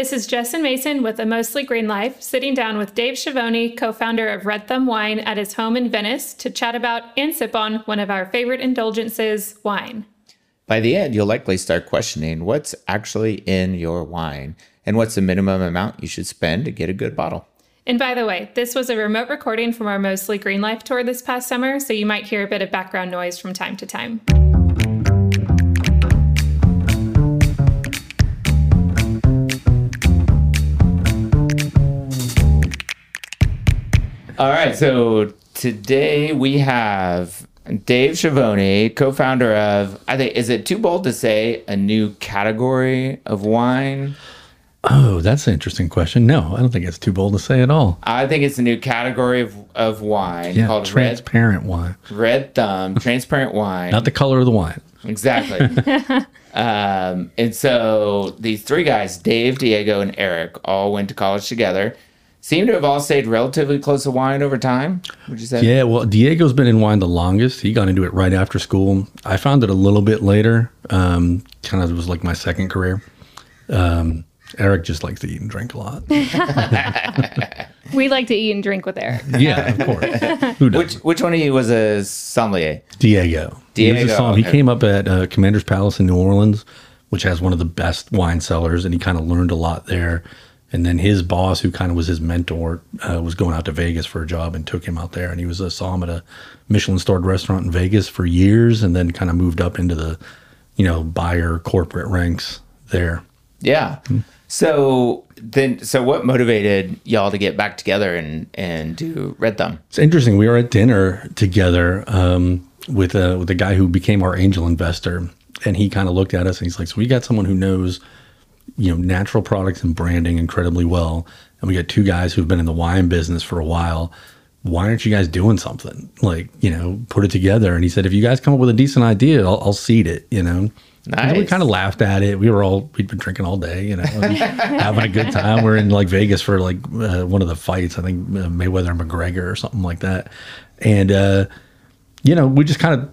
This is Jess and Mason with A Mostly Green Life, sitting down with Dave Schiavone, co founder of Red Thumb Wine, at his home in Venice to chat about and sip on one of our favorite indulgences, wine. By the end, you'll likely start questioning what's actually in your wine and what's the minimum amount you should spend to get a good bottle. And by the way, this was a remote recording from our Mostly Green Life tour this past summer, so you might hear a bit of background noise from time to time. All right, so today we have Dave Schiavone, co-founder of I think is it too bold to say a new category of wine? Oh, that's an interesting question. No, I don't think it's too bold to say at all. I think it's a new category of, of wine Yeah, called transparent wine, red red thumb transparent wine. not the color of the wine. Exactly. um, and so these three guys, Dave, Diego, and Eric, all went to college together. Seem to have all stayed relatively close to wine over time. Would you say? Yeah, well, Diego's been in wine the longest. He got into it right after school. I found it a little bit later. Um, kind of was like my second career. Um, Eric just likes to eat and drink a lot. We like to eat and drink with Eric. yeah, of course. Who does? Which which one of you was a sommelier? Diego. He, was a Diego, he okay. came up at uh, Commander's Palace in New Orleans, which has one of the best wine cellars, and he kind of learned a lot there. And then his boss, who kind of was his mentor, uh, was going out to Vegas for a job and took him out there. And he was a saw him at a Michelin starred restaurant in Vegas for years, and then kind of moved up into the, you know, buyer corporate ranks there. Yeah. So then, so what motivated y'all to get back together and and do Red Thumb? It's interesting. We were at dinner together um, with a with a guy who became our angel investor, and he kind of looked at us and he's like, "So we got someone who knows, you know, natural products and branding incredibly well, and we got two guys who've been in the wine business for a while. Why aren't you guys doing something? Like, you know, put it together." And he said, "If you guys come up with a decent idea, I'll, I'll seed it." You know. And we kind of laughed at it. We were all we'd been drinking all day, you know, having a good time. We're in like Vegas for like uh, one of the fights, I think uh, Mayweather and McGregor or something like that. And uh, you know, we just kind of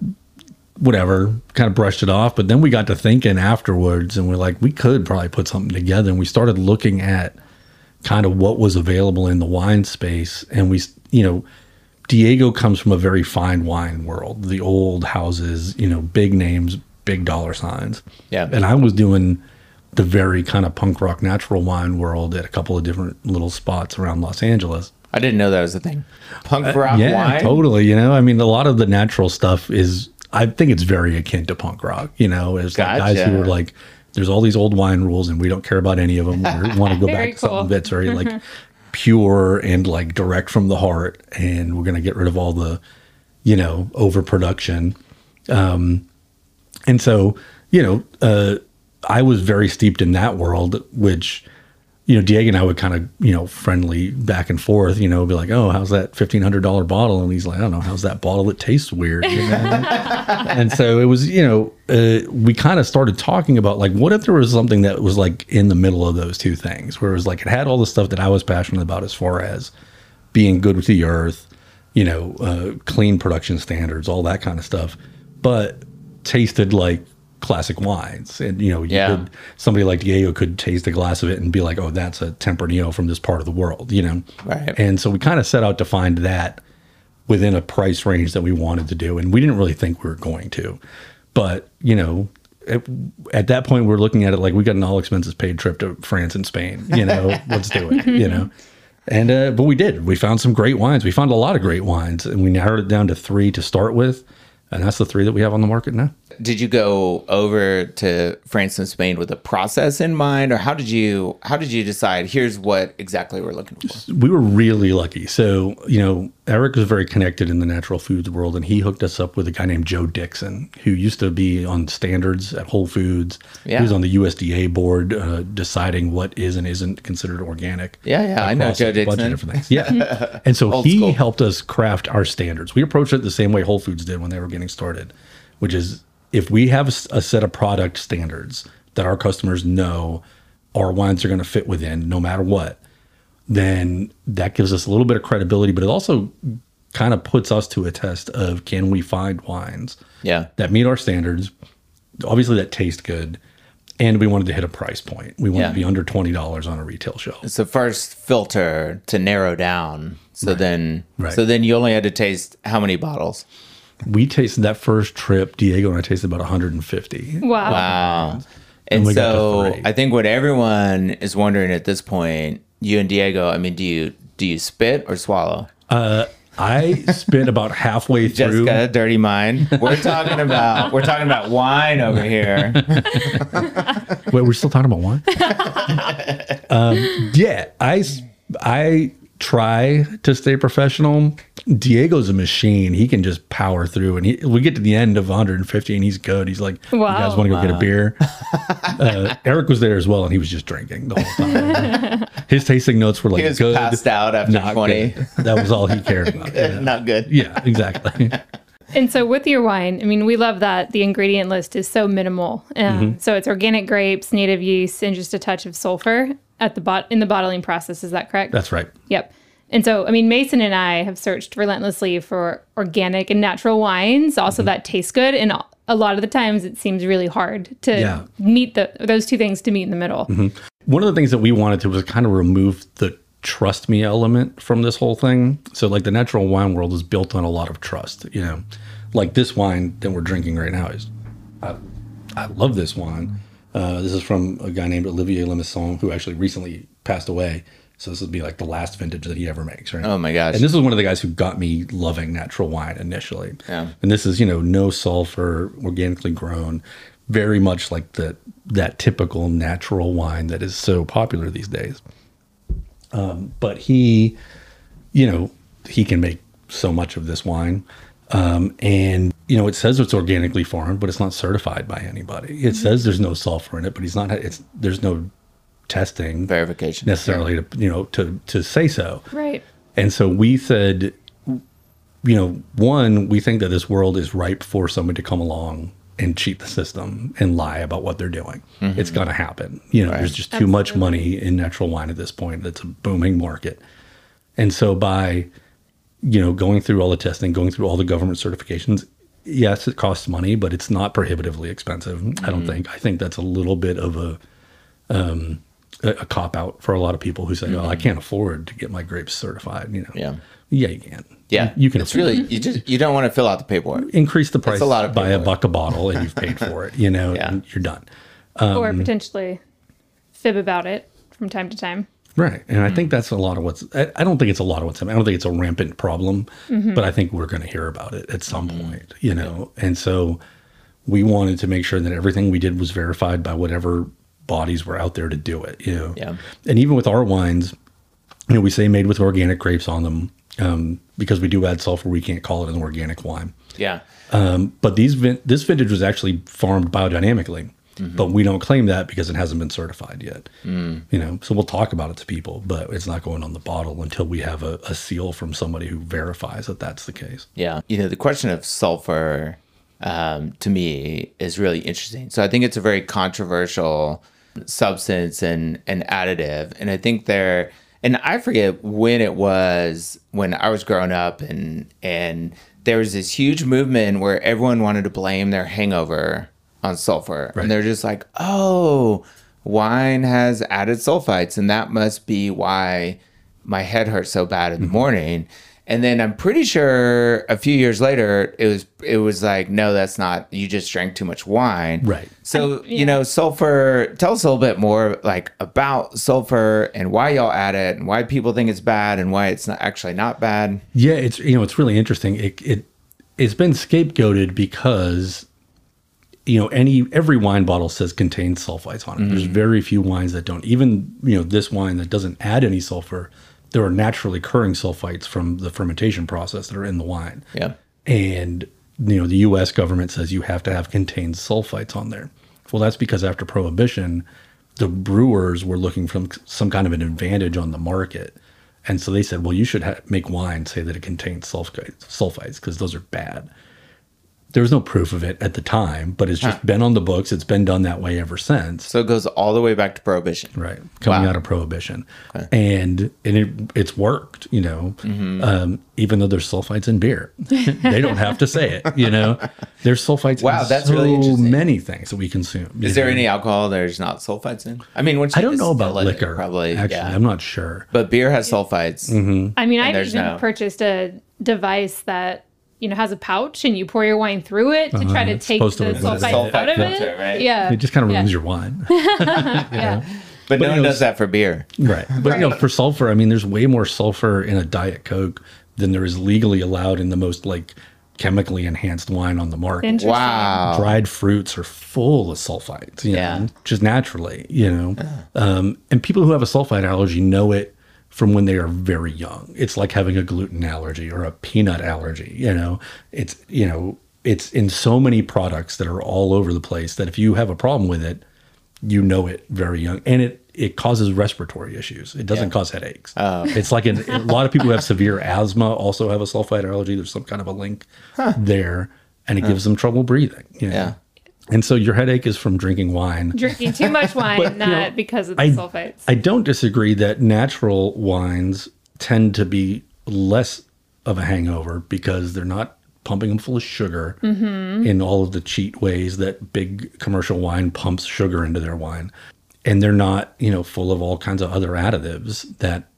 whatever, kind of brushed it off. But then we got to thinking afterwards, and we're like, we could probably put something together. And we started looking at kind of what was available in the wine space, and we, you know. Diego comes from a very fine wine world, the old houses, you know, big names, big dollar signs. Yeah. And I was doing the very kind of punk rock natural wine world at a couple of different little spots around Los Angeles. I didn't know that was a thing. Punk rock Uh, yeah, wine. totally. You know, I mean, a lot of the natural stuff is, I think it's very akin to punk rock. You know, it's like guys who Gotcha. are like, there's all these old wine rules and we don't care about any of them. We want to go back to something that's very like pure and like direct from the heart. And we're going to get rid of all the, you know, overproduction. Um, and so, you know, uh, I was very steeped in that world, which, you know, Diego and I would kind of, you know, friendly back and forth, you know, be like, oh, how's that $1,500 bottle? And he's like, I don't know, how's that bottle It tastes weird? You know? and so it was, you know, uh, we kind of started talking about like, what if there was something that was like in the middle of those two things, where it was like, it had all the stuff that I was passionate about as far as being good with the earth, you know, uh, clean production standards, all that kind of stuff, but tasted like classic wines. And, you know, you Yeah. could, somebody like Diego could taste a glass of it and be like, oh, that's a Tempranillo from this part of the world, you know? Right. And so we kind of set out to find that within a price range that we wanted to do. And we didn't really think we were going to. But, you know, at, at that point, we're looking at it like we got an all expenses paid trip to France and Spain. You know, let's do it, you know? And, uh, but we did. We found some great wines. We found a lot of great wines and we narrowed it down to three to start with. And that's the three that we have on the market now. Did you go over to France and Spain with a process in mind, or how did you how did you decide? Here's what exactly we're looking for. we were really lucky. So, you know, Eric was very connected in the natural foods world, and he hooked us up with a guy named Joe Dickson, who used to be on standards at Whole Foods. Yeah. He was on the USDA board uh, deciding what is and isn't considered organic. Yeah, yeah, I know Joe of Dickson. different things. Yeah. and so Old he school. helped us craft our standards. We approached it the same way Whole Foods did when they were getting started, which is if we have a set of product standards that our customers know our wines are going to fit within no matter what, then that gives us a little bit of credibility, but it also kind of puts us to a test of can we find wines Yeah. that meet our standards, obviously that taste good, and we wanted to hit a price point. We wanted Yeah. to be under twenty dollars on a retail shelf. It's the first filter to narrow down. So then, Right. so then you only had to taste how many bottles? We tasted that first trip. Diego and I tasted about 150. Wow. Wow. And, we got to so. I think what everyone is wondering at this point, you and Diego, I mean, do you do you spit or swallow? Uh, I spit about halfway through. Jessica, dirty mind. We're talking about we're talking about wine over here. Wait, we're still talking about wine. um, yeah, I s- I try to stay professional. Diego's a machine. He can just power through, and he, we get to the end of 150, and he's good. He's like, wow. "You guys want to go get a beer?" uh, Eric was there as well, and he was just drinking the whole time. His tasting notes were like, He was "Good, passed out after not 20. good." That was all he cared about. Yeah, Not good. yeah exactly. And so with your wine, I mean, we love that the ingredient list is so minimal. Um, Mm-hmm. So it's organic grapes, native yeast, and just a touch of sulfur at the bot in the bottling process. Is that correct? That's right. Yep. And so, I mean, Mason and I have searched relentlessly for organic and natural wines, also Mm-hmm. that taste good. And a lot of the times, it seems really hard to Yeah. meet the those two things to meet in the middle. one of the things that we wanted to was kind of remove the trust me element from this whole thing. So like the natural wine world is built on a lot of trust, you know. Like this wine that we're drinking right now is I, I love this wine. Uh, this is from a guy named Olivier Lemasson who actually recently passed away. So this would be like the last vintage that he ever makes, right? Oh my gosh. And this is one of the guys who got me loving natural wine initially. Yeah. And this is, you know, no sulfur, organically grown, very much like the that typical natural wine that is so popular these days. Um, but he, you know, he can make so much of this wine. Um, and you know, it says it's organically farmed, but it's not certified by anybody. It says there's no sulfur in it, but he's not. It's there's no testing Verification. necessarily to you know to to say so. Right. And so we said, you know, one, we think that this world is ripe for somebody to come along and cheat the system and lie about what they're doing. It's going to happen. You know, there's just too much money in natural wine at this point. It's a booming market. And so by, you know, going through all the testing, going through all the government certifications, yes, it costs money, but it's not prohibitively expensive. I don't think. I think that's a little bit of a um, a, a cop out for a lot of people who say, "Oh, I can't afford to get my grapes certified." You know, Yeah. yeah, you can. Yeah. you can. It's afford really it. you just you don't want to fill out the paperwork. increase the price a lot of by a buck a bottle, and you've paid for it. You know, Yeah. and you're done. or Um, potentially fib about it from time to time. Right. And I think that's a lot of what's, I, I don't think it's a lot of what's, I don't think it's a rampant problem, but I think we're going to hear about it at some point, you know? And so we wanted to make sure that everything we did was verified by whatever bodies were out there to do it, you know? Yeah. And even with our wines, you know, we say made with organic grapes on them um, because we do add sulfur. We can't call it an organic wine. Yeah. Um, but these vin- this vintage was actually farmed biodynamically, but we don't claim that because it hasn't been certified yet. You know, so we'll talk about it to people, but it's not going on the bottle until we have a, a seal from somebody who verifies that that's the case. Yeah. You know, the question of sulfur um, to me is really interesting. So I think it's a very controversial substance and an additive. And I think there, and I forget when it was when I was growing up and, and there was this huge movement where everyone wanted to blame their hangover on sulfur. And they're just like, oh, wine has added sulfites, and that must be why my head hurts so bad in the mm-hmm. morning. And then I'm pretty sure a few years later it was it was like no that's not you just drank too much wine. Right. So, you know, sulfur tell us a little bit more like about sulfur and why y'all add it and why people think it's bad and why it's not actually not bad. Yeah, it's you know it's really interesting. It it it's been scapegoated because you know any every wine bottle says contains sulfites on it. There's mm. very few wines that don't. Even you know this wine that doesn't add any sulfur, there are naturally occurring sulfites from the fermentation process that are in the wine. Yeah. And you know the U.S. government says you have to have contained sulfites on there. Well, that's because after prohibition, the brewers were looking for some kind of an advantage on the market, and so they said, "Well, you should ha- make wine say that it contains sulfites, because those are bad." There was no proof of it at the time, but it's just been on the books. It's been done that way ever since. So it goes all the way back to prohibition. Right, coming Wow. out of prohibition, and and it it's worked. You know, um, even though there's sulfites in beer, they don't have to say it. You know, there's sulfites. Wow, in that's so really many things that we consume. Is there know? any alcohol there's not sulfites in? I mean, once I don't know about distill it, liquor. probably. actually, yeah. I'm not sure. But beer has sulfites. I mean, I've even no- purchased a device that you know has a pouch and you pour your wine through it to try to take the supposed to remove sulfite, Uh-huh. out of sulfite it. right? Yeah, It just kind of yeah. ruins your wine. yeah. But, no it one was- does that for beer. Right. But you know, for sulfur, I mean, there's way more sulfur in a Diet Coke than there is legally allowed in the most like chemically enhanced wine on the market. Wow. Dried fruits are full of sulfites, you Yeah. know, just naturally, you know. Um, and people who have a sulfite allergy know it from when they are very young. It's like having a gluten allergy or a peanut allergy, you know. It's, you know, it's in so many products that are all over the place that if you have a problem with it, you know it very young and it it causes respiratory issues it doesn't Yeah. cause headaches oh. it's like in, a lot of people who have severe asthma also have a sulfite allergy there's some kind of a link there and it gives them trouble breathing you know? Yeah. And so your headache is from drinking wine Drinking too much wine, But, you not know, because of the I, sulfites. I don't disagree that natural wines tend to be less of a hangover because they're not pumping them full of sugar mm-hmm. in all of the cheat ways that big commercial wine pumps sugar into their wine. And they're not, you know, full of all kinds of other additives that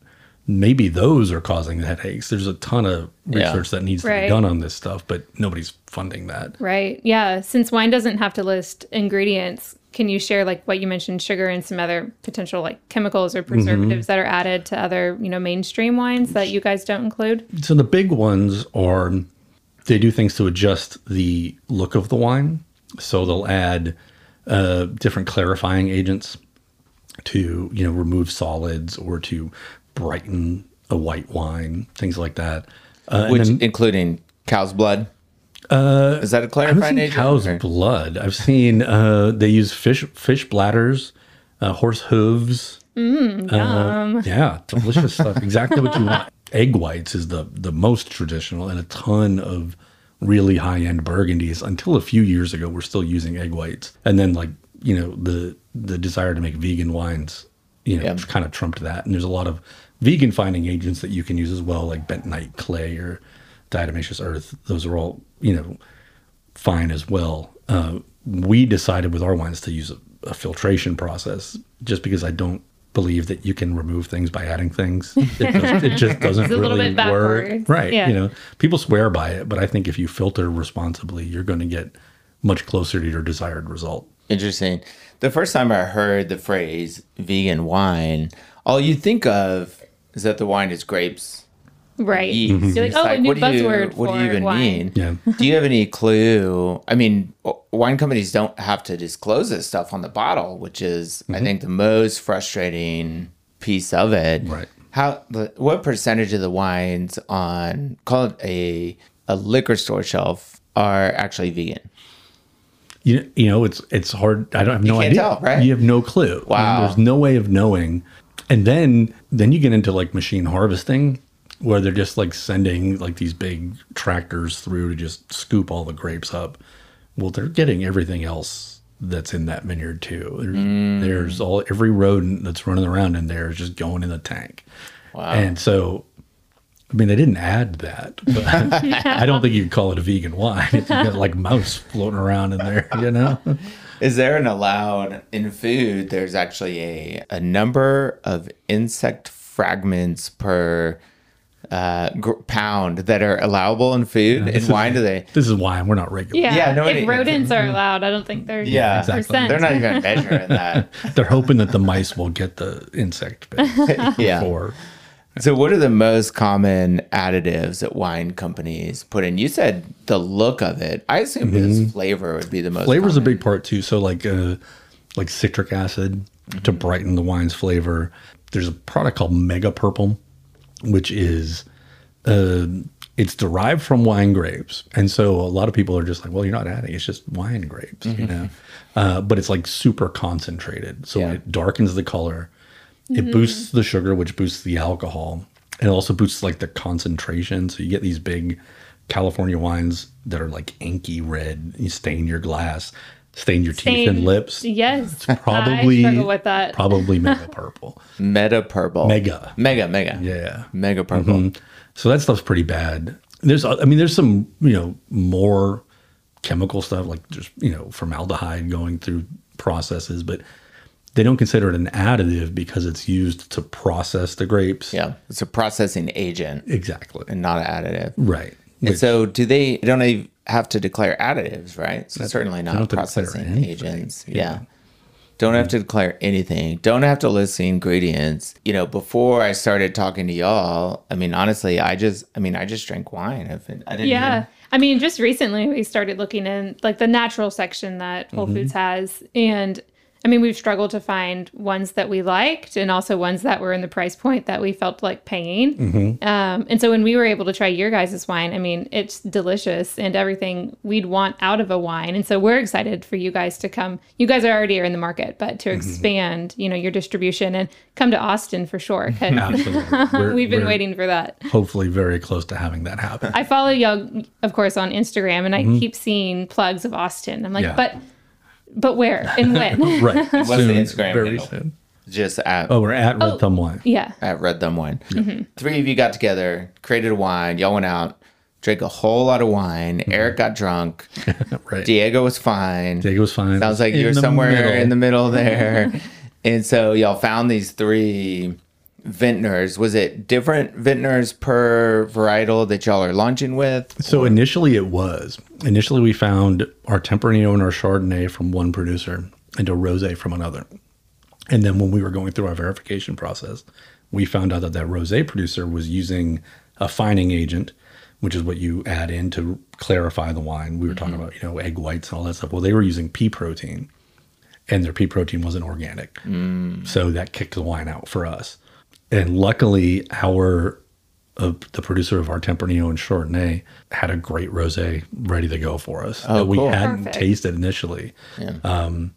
maybe those are causing the headaches. There's a ton of Yeah. research that needs to Right. be done on this stuff, but nobody's funding that. Right. Yeah. Since wine doesn't have to list ingredients, can you share like what you mentioned, sugar and some other potential like chemicals or preservatives that are added to other, you know, mainstream wines that you guys don't include? So the big ones are they do things to adjust the look of the wine. So they'll add uh, different clarifying agents to you know remove solids or to brighten a white wine, things like that. Uh, Which then- including cow's blood. Uh, is that a I've clarifying seen agent? cow's or- blood. I've seen uh, they use fish fish bladders, uh, horse hooves. Uh, yeah, delicious stuff. Exactly what you want. Egg whites is the the most traditional, and a ton of really high end burgundies. Until a few years ago, we're still using egg whites, and then like you know the the desire to make vegan wines, you know, Yeah. kind of trumped that. And there's a lot of vegan finding agents that you can use as well, like bentonite clay or diatomaceous earth. Those are all you know fine as well. Uh, we decided with our wines to use a, a filtration process just because I don't believe that you can remove things by adding things. It, does, it just doesn't It's a really bit work. Right. Yeah. You know, people swear by it, but I think if you filter responsibly, you're going to get much closer to your desired result. Interesting. The first time I heard the phrase vegan wine, all you think of is that the wine is grapes. Right. yeast. You're like, It's oh, a new what do you, buzzword what for do you even wine. mean? Yeah. do you have any clue? I mean, wine companies don't have to disclose this stuff on the bottle, which is, Mm-hmm. I think, the most frustrating piece of it. Right. How? What percentage of the wines on call it a a liquor store shelf are actually vegan? You, you know, it's it's hard. I don't have no can't idea. tell, right? You have no clue. Wow. There's no way of knowing. And then then you get into like machine harvesting, where they're just like sending like these big tractors through to just scoop all the grapes up. Well, they're getting everything else that's in that vineyard too. There's, Mm. there's all every rodent that's running around in there is just going in the tank. Wow. And so, I mean, they didn't add that, but I don't think you'd call it a vegan wine. It's got like mouse floating around in there, you know? Is there an allowed in food? There's actually a, a number of insect fragments per uh, gr- pound that are allowable in food. in wine, do they? This is wine. We're not regular. Yeah. Yeah, nobody- if rodents are allowed, I don't think they're Yeah, exactly. They're not even measuring that. They're hoping that the mice will get the insect before. Yeah. So, what are the most common additives that wine companies put in? You said the look of it. I assume this flavor would be the most. Flavor's a big part too. So like uh, like citric acid to brighten the wine's flavor. There's a product called Mega Purple, which is uh, it's derived from wine grapes, and so a lot of people are just like, well, you're not adding; it's just wine grapes, you know. Uh, but it's like super concentrated, so Yeah. it darkens the color. It boosts the sugar, which boosts the alcohol. It also boosts like the concentration, so you get these big California wines that are like inky red. You stain your glass, stain your teeth and lips. Yes. it's Probably I struggle with that. Probably mega purple. Meta purple. Mega. Mega, mega. Yeah. Mega purple. Mhm. So that stuff's pretty bad. There's, I mean, there's some, you know, more chemical stuff like just, you know, formaldehyde going through processes, but they don't consider it an additive because it's used to process the grapes. Yeah. It's a processing agent Exactly. and not an additive. Right. And so do they they don't even have to declare additives, right? So certainly don't not have to declare processing agents. Yeah. Don't have to declare anything. Don't have to list the ingredients. You know, before I started talking to y'all, I mean, honestly, I just, I mean, I just drank wine. I've been, I didn't. Yeah. even- I mean, just recently we started looking in like the natural section that Whole mm-hmm. Foods has. And I mean, we've struggled to find ones that we liked and also ones that were in the price point that we felt like paying. Mm-hmm. Um, and so when we were able to try your guys' wine, I mean, it's delicious and everything we'd want out of a wine. And so we're excited for you guys to come. You guys are already in the market, but to mm-hmm. expand, you know, your distribution and come to Austin for sure. Absolutely. We've been waiting for that. Hopefully, very close to having that happen. I follow y'all, of course, on Instagram, and I mm-hmm. keep seeing plugs of Austin. I'm like, Yeah. but, but where and when? right. What's the Instagram Very handle? soon. Just at, Oh, we're at Red Thumb Wine. yeah, at Red Thumb Wine. Mm-hmm. Three of you got together, created a wine. Y'all went out, drank a whole lot of wine. Mm-hmm. Eric got drunk. Right. Diego was fine. Diego was fine. Sounds like In you're somewhere middle. in the middle there. and so y'all found these three vintners. Was it different vintners per varietal that y'all are launching with? So initially it was. Initially we found our Tempranillo and our Chardonnay from one producer and a Rosé from another. And then when we were going through our verification process, we found out that that Rosé producer was using a fining agent, which is what you add in to clarify the wine. We were talking mm-hmm. about, you know, egg whites and all that stuff. Well, they were using pea protein and their pea protein wasn't organic. Mm. So that kicked the wine out for us. And luckily, our uh, the producer of our Tempranillo and Chardonnay had a great rosé ready to go for us Oh, that we cool. hadn't Perfect. tasted initially. Yeah. Um,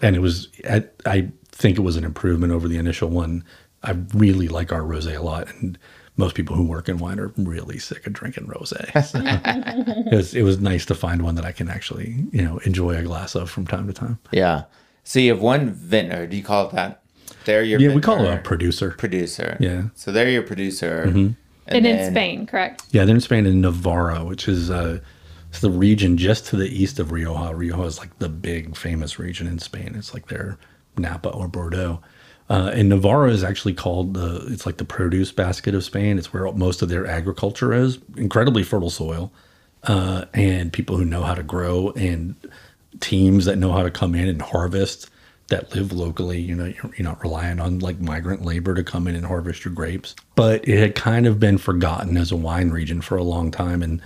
and it was I, I think it was an improvement over the initial one. I really like our rosé a lot, and most people who work in wine are really sick of drinking rosé. So it was it was nice to find one that I can actually you know enjoy a glass of from time to time. Yeah. So you have one vintner. Do you call it that? They're your Yeah, we call it a producer. producer. Yeah. Mm-hmm. So they're your producer. and, in then- Spain, correct? Yeah, they're in Spain in Navarra, which is uh, it's the region just to the east of Rioja. Rioja is like the big famous region in Spain. It's like their Napa or Bordeaux. Uh, and Navarra is actually called the it's like the produce basket of Spain. It's where most of their agriculture is. Incredibly fertile soil, uh, and people who know how to grow, and teams that know how to come in and harvest that live locally. You know, you're, you're not relying on like migrant labor to come in and harvest your grapes. But it had kind of been forgotten as a wine region for a long time, and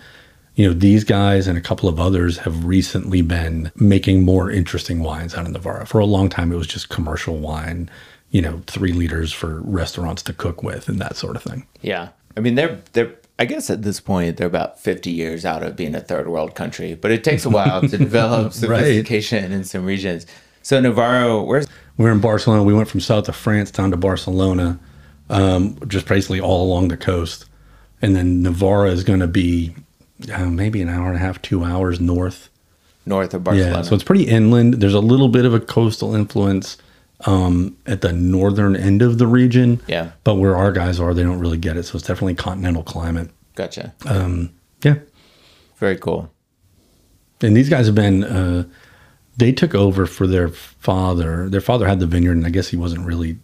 you know, these guys and a couple of others have recently been making more interesting wines out of Navarra. For a long time, it was just commercial wine, you know, three liters for restaurants to cook with and that sort of thing. Yeah. I mean, they're they're. I guess at this point they're about 50 years out of being a third world country, but it takes a while to develop sophistication in some regions. So Navarro, where's We're in Barcelona. We went from south of France down to Barcelona, um, just basically all along the coast. And then Navarra is going to be uh, maybe an hour and a half, two hours north. north of Barcelona? Yeah, so it's pretty inland. There's a little bit of a coastal influence um, at the northern end of the region. Yeah. But where our guys are, they don't really get it. So it's definitely continental climate. gotcha. Yeah. Very cool. And these guys have been, uh, they took over for their father. Their father had the vineyard, and I guess he wasn't really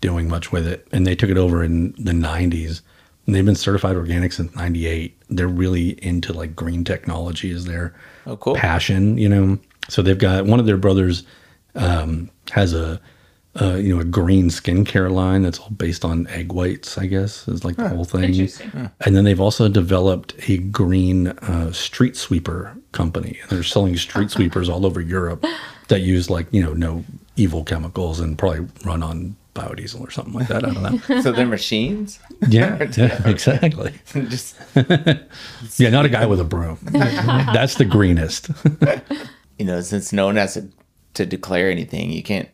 doing much with it. And they took it over in the 90s. And they've been certified organic since 98. They're really into like green technology as their Oh, cool. passion, you know. So they've got one of their brothers um, has a, uh, you know, a green skincare line that's all based on egg whites, I guess, is like the whole thing. Interesting. And then they've also developed a green uh, street sweeper company. They're selling street sweepers all over Europe that use like you know no evil chemicals and probably run on biodiesel or something like that. I don't know. So they're machines. yeah, yeah, exactly. Just Yeah, not a guy with a broom. That's the greenest. you know, since no one has to, to declare anything, you can't.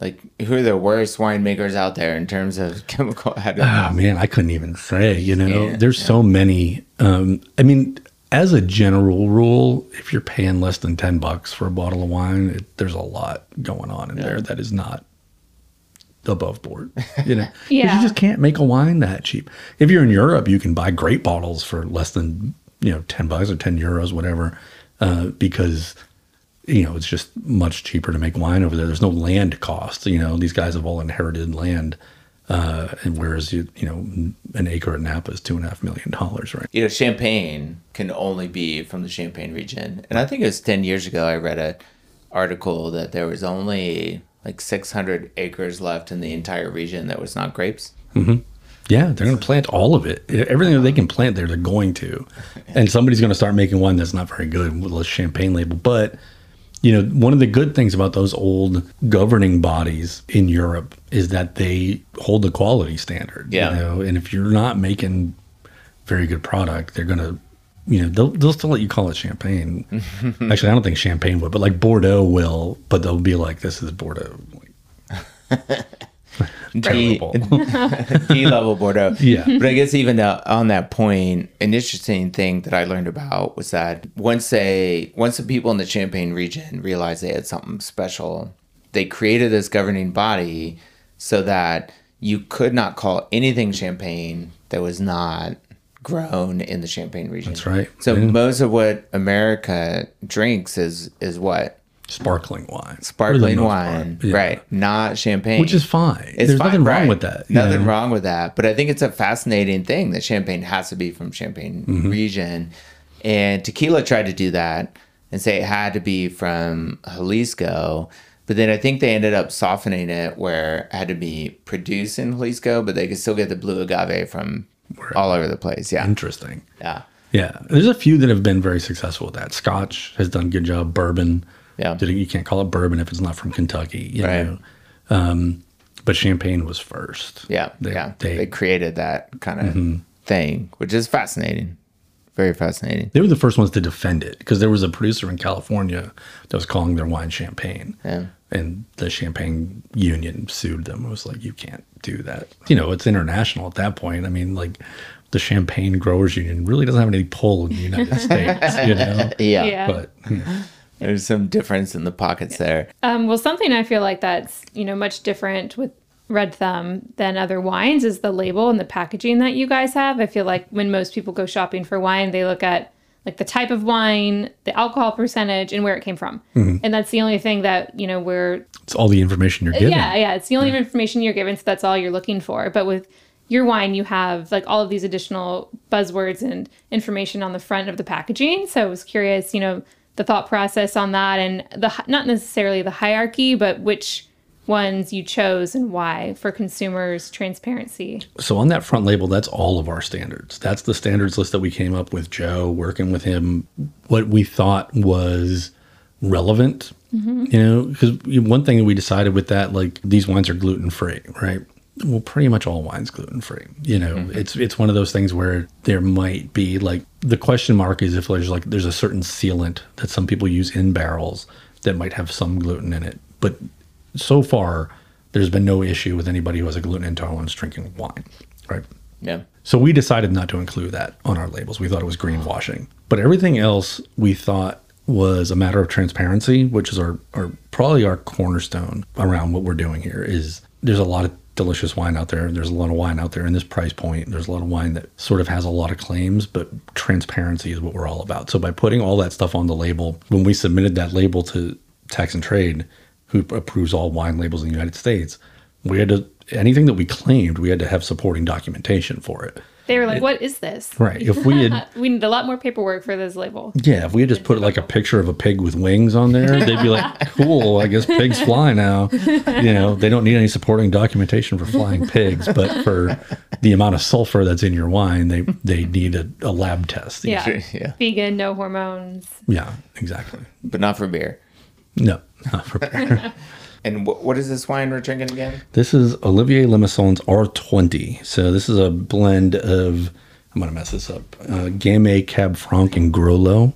Like, who are the worst winemakers out there in terms of chemical additives? Oh man, I couldn't even say. You know, Yeah, there's so many Um, I mean, as a general rule, if you're paying less than 10 bucks for a bottle of wine, it, there's a lot going on in there that is not above board. You know, 'Cause Yeah. you just can't make a wine that cheap. If you're in Europe, you can buy great bottles for less than, you know, 10 bucks or 10 euros, whatever, uh, because, you know, it's just much cheaper to make wine over there. There's no land cost. You know, these guys have all inherited land. Uh, and whereas you, you know, an acre at Napa is two and a half million dollars, right? you know, champagne can only be from the Champagne region. And I think it was 10 years ago I read an article that there was only like 600 acres left in the entire region that was not grapes. Yeah, they're going to plant all of it. Everything that they can plant there, they're going to. And somebody's going to start making one that's not very good with a champagne label. But, you know, one of the good things about those old governing bodies in Europe is that they hold the quality standard. Yeah. You know, and if you're not making very good product, they're going to, you know, they'll, they'll still let you call it champagne. Actually, I don't think champagne would, but like Bordeaux will, but they'll be like, this is Bordeaux. D. D level Bordeaux. Yeah. But I guess even uh, on that point, an interesting thing that I learned about was that once they, once the people in the Champagne region realized they had something special, they created this governing body so that you could not call anything champagne that was not grown in the Champagne region. That's right. So Yeah. most of what America drinks is is what Sparkling wine. Sparkling wine. Yeah. right? Not champagne, Which is fine. It's There's fine, nothing wrong right. with that. Nothing know? wrong with that. But I think it's a fascinating thing that champagne has to be from Champagne Mm-hmm. region. And tequila tried to do that and say it had to be from Jalisco. But then I think they ended up softening it where it had to be produced in Jalisco, but they could still get the blue agave from all over the place. Yeah. Interesting. Yeah. Yeah. There's a few that have been very successful with that. Scotch has done a good job. Bourbon. Yeah. Did it- You can't call it bourbon if it's not from Kentucky. You Right. know? Um, but champagne was first. Yeah. They- yeah. they- Mm-hmm. They, created that kind of thing, which is fascinating. Very fascinating. They were the first ones to defend it because there was a producer in California that was calling their wine champagne. Yeah. And the Champagne Union sued them. It was like, you can't do that. You know, it's international at that point. I mean, like, the Champagne Growers Union really doesn't have any pull in the United States, you know? Yeah. Yeah. But yeah. There's some difference in the pockets there. Um, well, something I feel like that's you know much different with Red Thumb than other wines is the label and the packaging that you guys have. I feel like when most people go shopping for wine, they look at like the type of wine, the alcohol percentage, and where it came from, and that's the only thing that you know we're it's all the information you're given. yeah yeah it's the only information you're given, so that's all you're looking for. But with your wine, you have like all of these additional buzzwords and information on the front of the packaging. So I was curious, you know, the thought process on that and the not necessarily the hierarchy, but which ones you chose and why for consumers transparency. So on that front label, that's all of our standards. That's the standards list that we came up with Joe, working with him, what we thought was relevant. Mm-hmm. You know, because one thing that we decided with that, like these wines are gluten free, right? Well, pretty much all wines gluten free. You know, mm-hmm. it's it's one of those things where there might be like the question mark is if there's like there's a certain sealant that some people use in barrels that might have some gluten in it, but so far there's been no issue with anybody who has a gluten intolerance drinking wine, right? Yeah. So we decided not to include that on our labels. We thought it was greenwashing. But everything else we thought was a matter of transparency, which is our, our probably our cornerstone around what we're doing here is there's a lot of delicious wine out there. There's a lot of wine out there in this price point. There's a lot of wine that sort of has a lot of claims, but transparency is what we're all about. So by putting all that stuff on the label, when we submitted that label to Tax and Trade, who approves all wine labels in the United States, we had to anything that we claimed, we had to have supporting documentation for it. They were like, "What is this?" Right. If we had We need a lot more paperwork for this label. yeah, if we had just put like a picture of a pig with wings on there, they'd be like, "Cool, I guess pigs fly now." You know, they don't need any supporting documentation for flying pigs, but for the amount of sulfur that's in your wine, they they need a, a lab test. Yeah. Yeah. Vegan, no hormones. yeah, exactly. But not for beer. No, not for beer. And wh- what is this wine we're drinking again? This is Olivier Lemasson's R20. So this is a blend of I'm gonna mess this up. Uh, Gamay, Cab Franc, and Grolleau.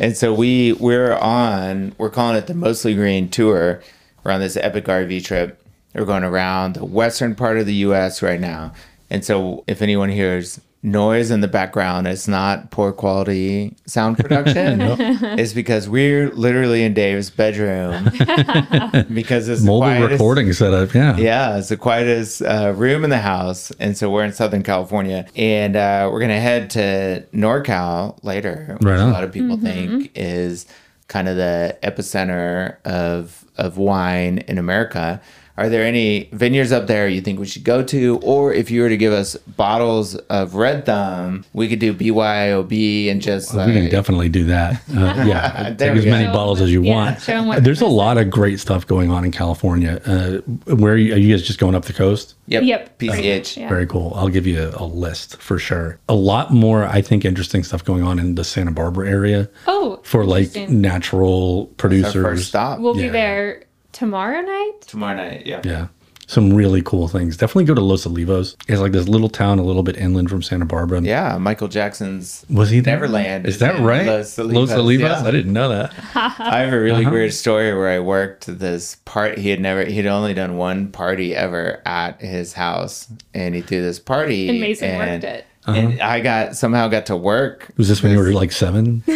And so we we're on we're calling it the Mostly Green tour. We're on this epic RV trip. We're going around the western part of the U.S. right now. And so if anyone here has noise in the background It's not poor quality sound production. It's because we're literally in Dave's bedroom because it's the Mobile quietest- recording setup. Yeah. Yeah, it's the quietest uh, room in the house, and so we're in Southern California, and uh, we're gonna head to NorCal later, which Right a lot of people think is kind of the epicenter of of wine in America. Are there any vineyards up there you think we should go to, or if you were to give us bottles of Red Thumb, we could do BYOB and just We can definitely do that. Uh, yeah, take we as many bottles as you Yeah, want. show 'em what There's a lot of great stuff going on in California. Uh, where are you, are you guys just going up the coast? yep, Yep. PCH. Yeah. Very cool. I'll give you a, a list for sure. A lot more, I think, interesting stuff going on in the Santa Barbara area Oh, for like interesting. natural Our producers. first stop We'll be there tomorrow night. tomorrow night. Yeah. Yeah. Some really cool things. Definitely go to Los Olivos. It's like this little town a little bit inland from Santa Barbara. Yeah, Michael Jackson's Was he there? Neverland. Is that right? Los Los Olivos, Olivos? yeah. I didn't know that. I have a really Uh-huh. weird story where I worked this part. He had never, he'd only done one party ever at his house, and he threw this party. And Mason and, worked it. And I got somehow got to work. Was this when you were like seven?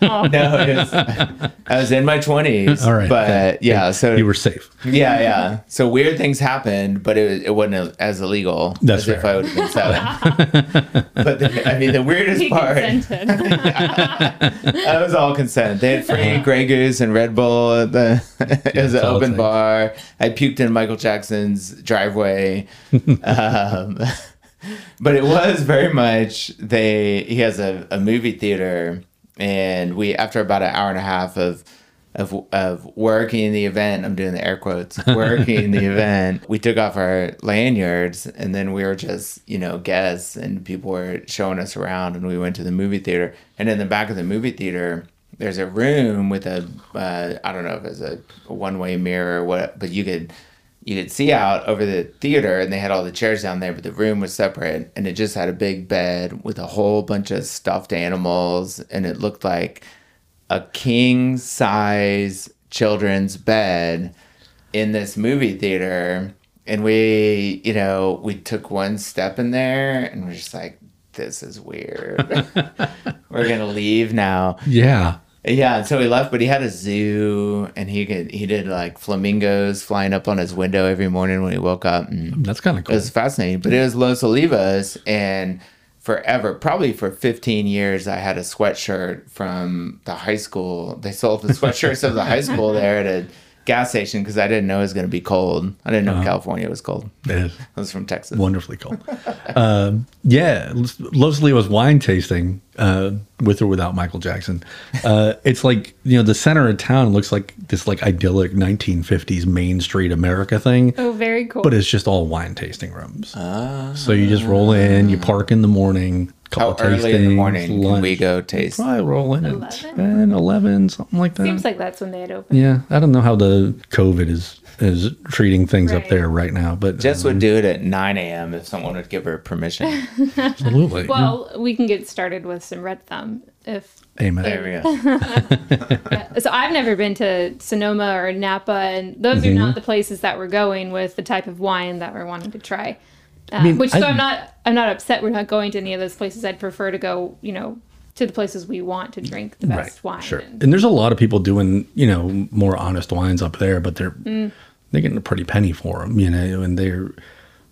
No, it was, I was in my twenties. All right. but Okay. yeah, so You were safe. yeah, yeah. So weird things happened, but it it wasn't as illegal That's as if. I would have been seven. but the, I mean, the weirdest He part. consented. That was all consent. They had free Grey Goose and Red Bull. At the it was an open bar. I puked in Michael Jackson's driveway. um, but it was very much they. He has a, a movie theater, and we after about an hour and a half of. Of, of working the event, I'm doing the air quotes, working the event. We took off our lanyards and then we were just, you know, guests and people were showing us around and we went to the movie theater. And in the back of the movie theater, there's a room with a, uh, I don't know if it's a, one way mirror or what, but you could, you could see out over the theater and they had all the chairs down there, but the room was separate and it just had a big bed with a whole bunch of stuffed animals and it looked like a king size children's bed in this movie theater. And we you know we took one step in there and we're just like this is weird. We're gonna leave now. Yeah. Yeah and so we left but he had a zoo and he could he did like flamingos flying up on his window every morning when he woke up and hmm, That's kind of cool. it was fascinating, but it was Los Olivos, and forever, probably for 15 years, I had a sweatshirt from the high school. They sold the sweatshirts of the high school there at a gas station because I didn't know it was going to be cold. I didn't know California was cold. It is I was from Texas. wonderfully cold. um, yeah. Los Olivos wine tasting uh, with or without Michael Jackson. Uh, it's like, you know, the center of town looks like this like idyllic 1950s Main Street America thing. oh, very cool. but it's just all wine tasting rooms. so you just roll in, you park in the morning, How couple early in the tastings, morning can we go taste? Probably roll in at 11? 10, 11, something like that. Seems like that's when they had opened. yeah, I don't know how the COVID is is treating things up there right now, but Jess um, would do it at 9 a.m. if someone would give her permission. absolutely. Well, we can get started with some red thumb if. Amen. There we go. So I've never been to Sonoma or Napa, and those are Mm-hmm. not the places that we're going with the type of wine that we're wanting to try. Uh, mean, which so I- I'm not I'm not upset we're not going to any of those places. I'd prefer to go, you know, to the places we want to drink the best wine. Sure. And- And there's a lot of people doing, you know, more honest wines up there, but they're Mm. they're getting a pretty penny for them, you know, and they're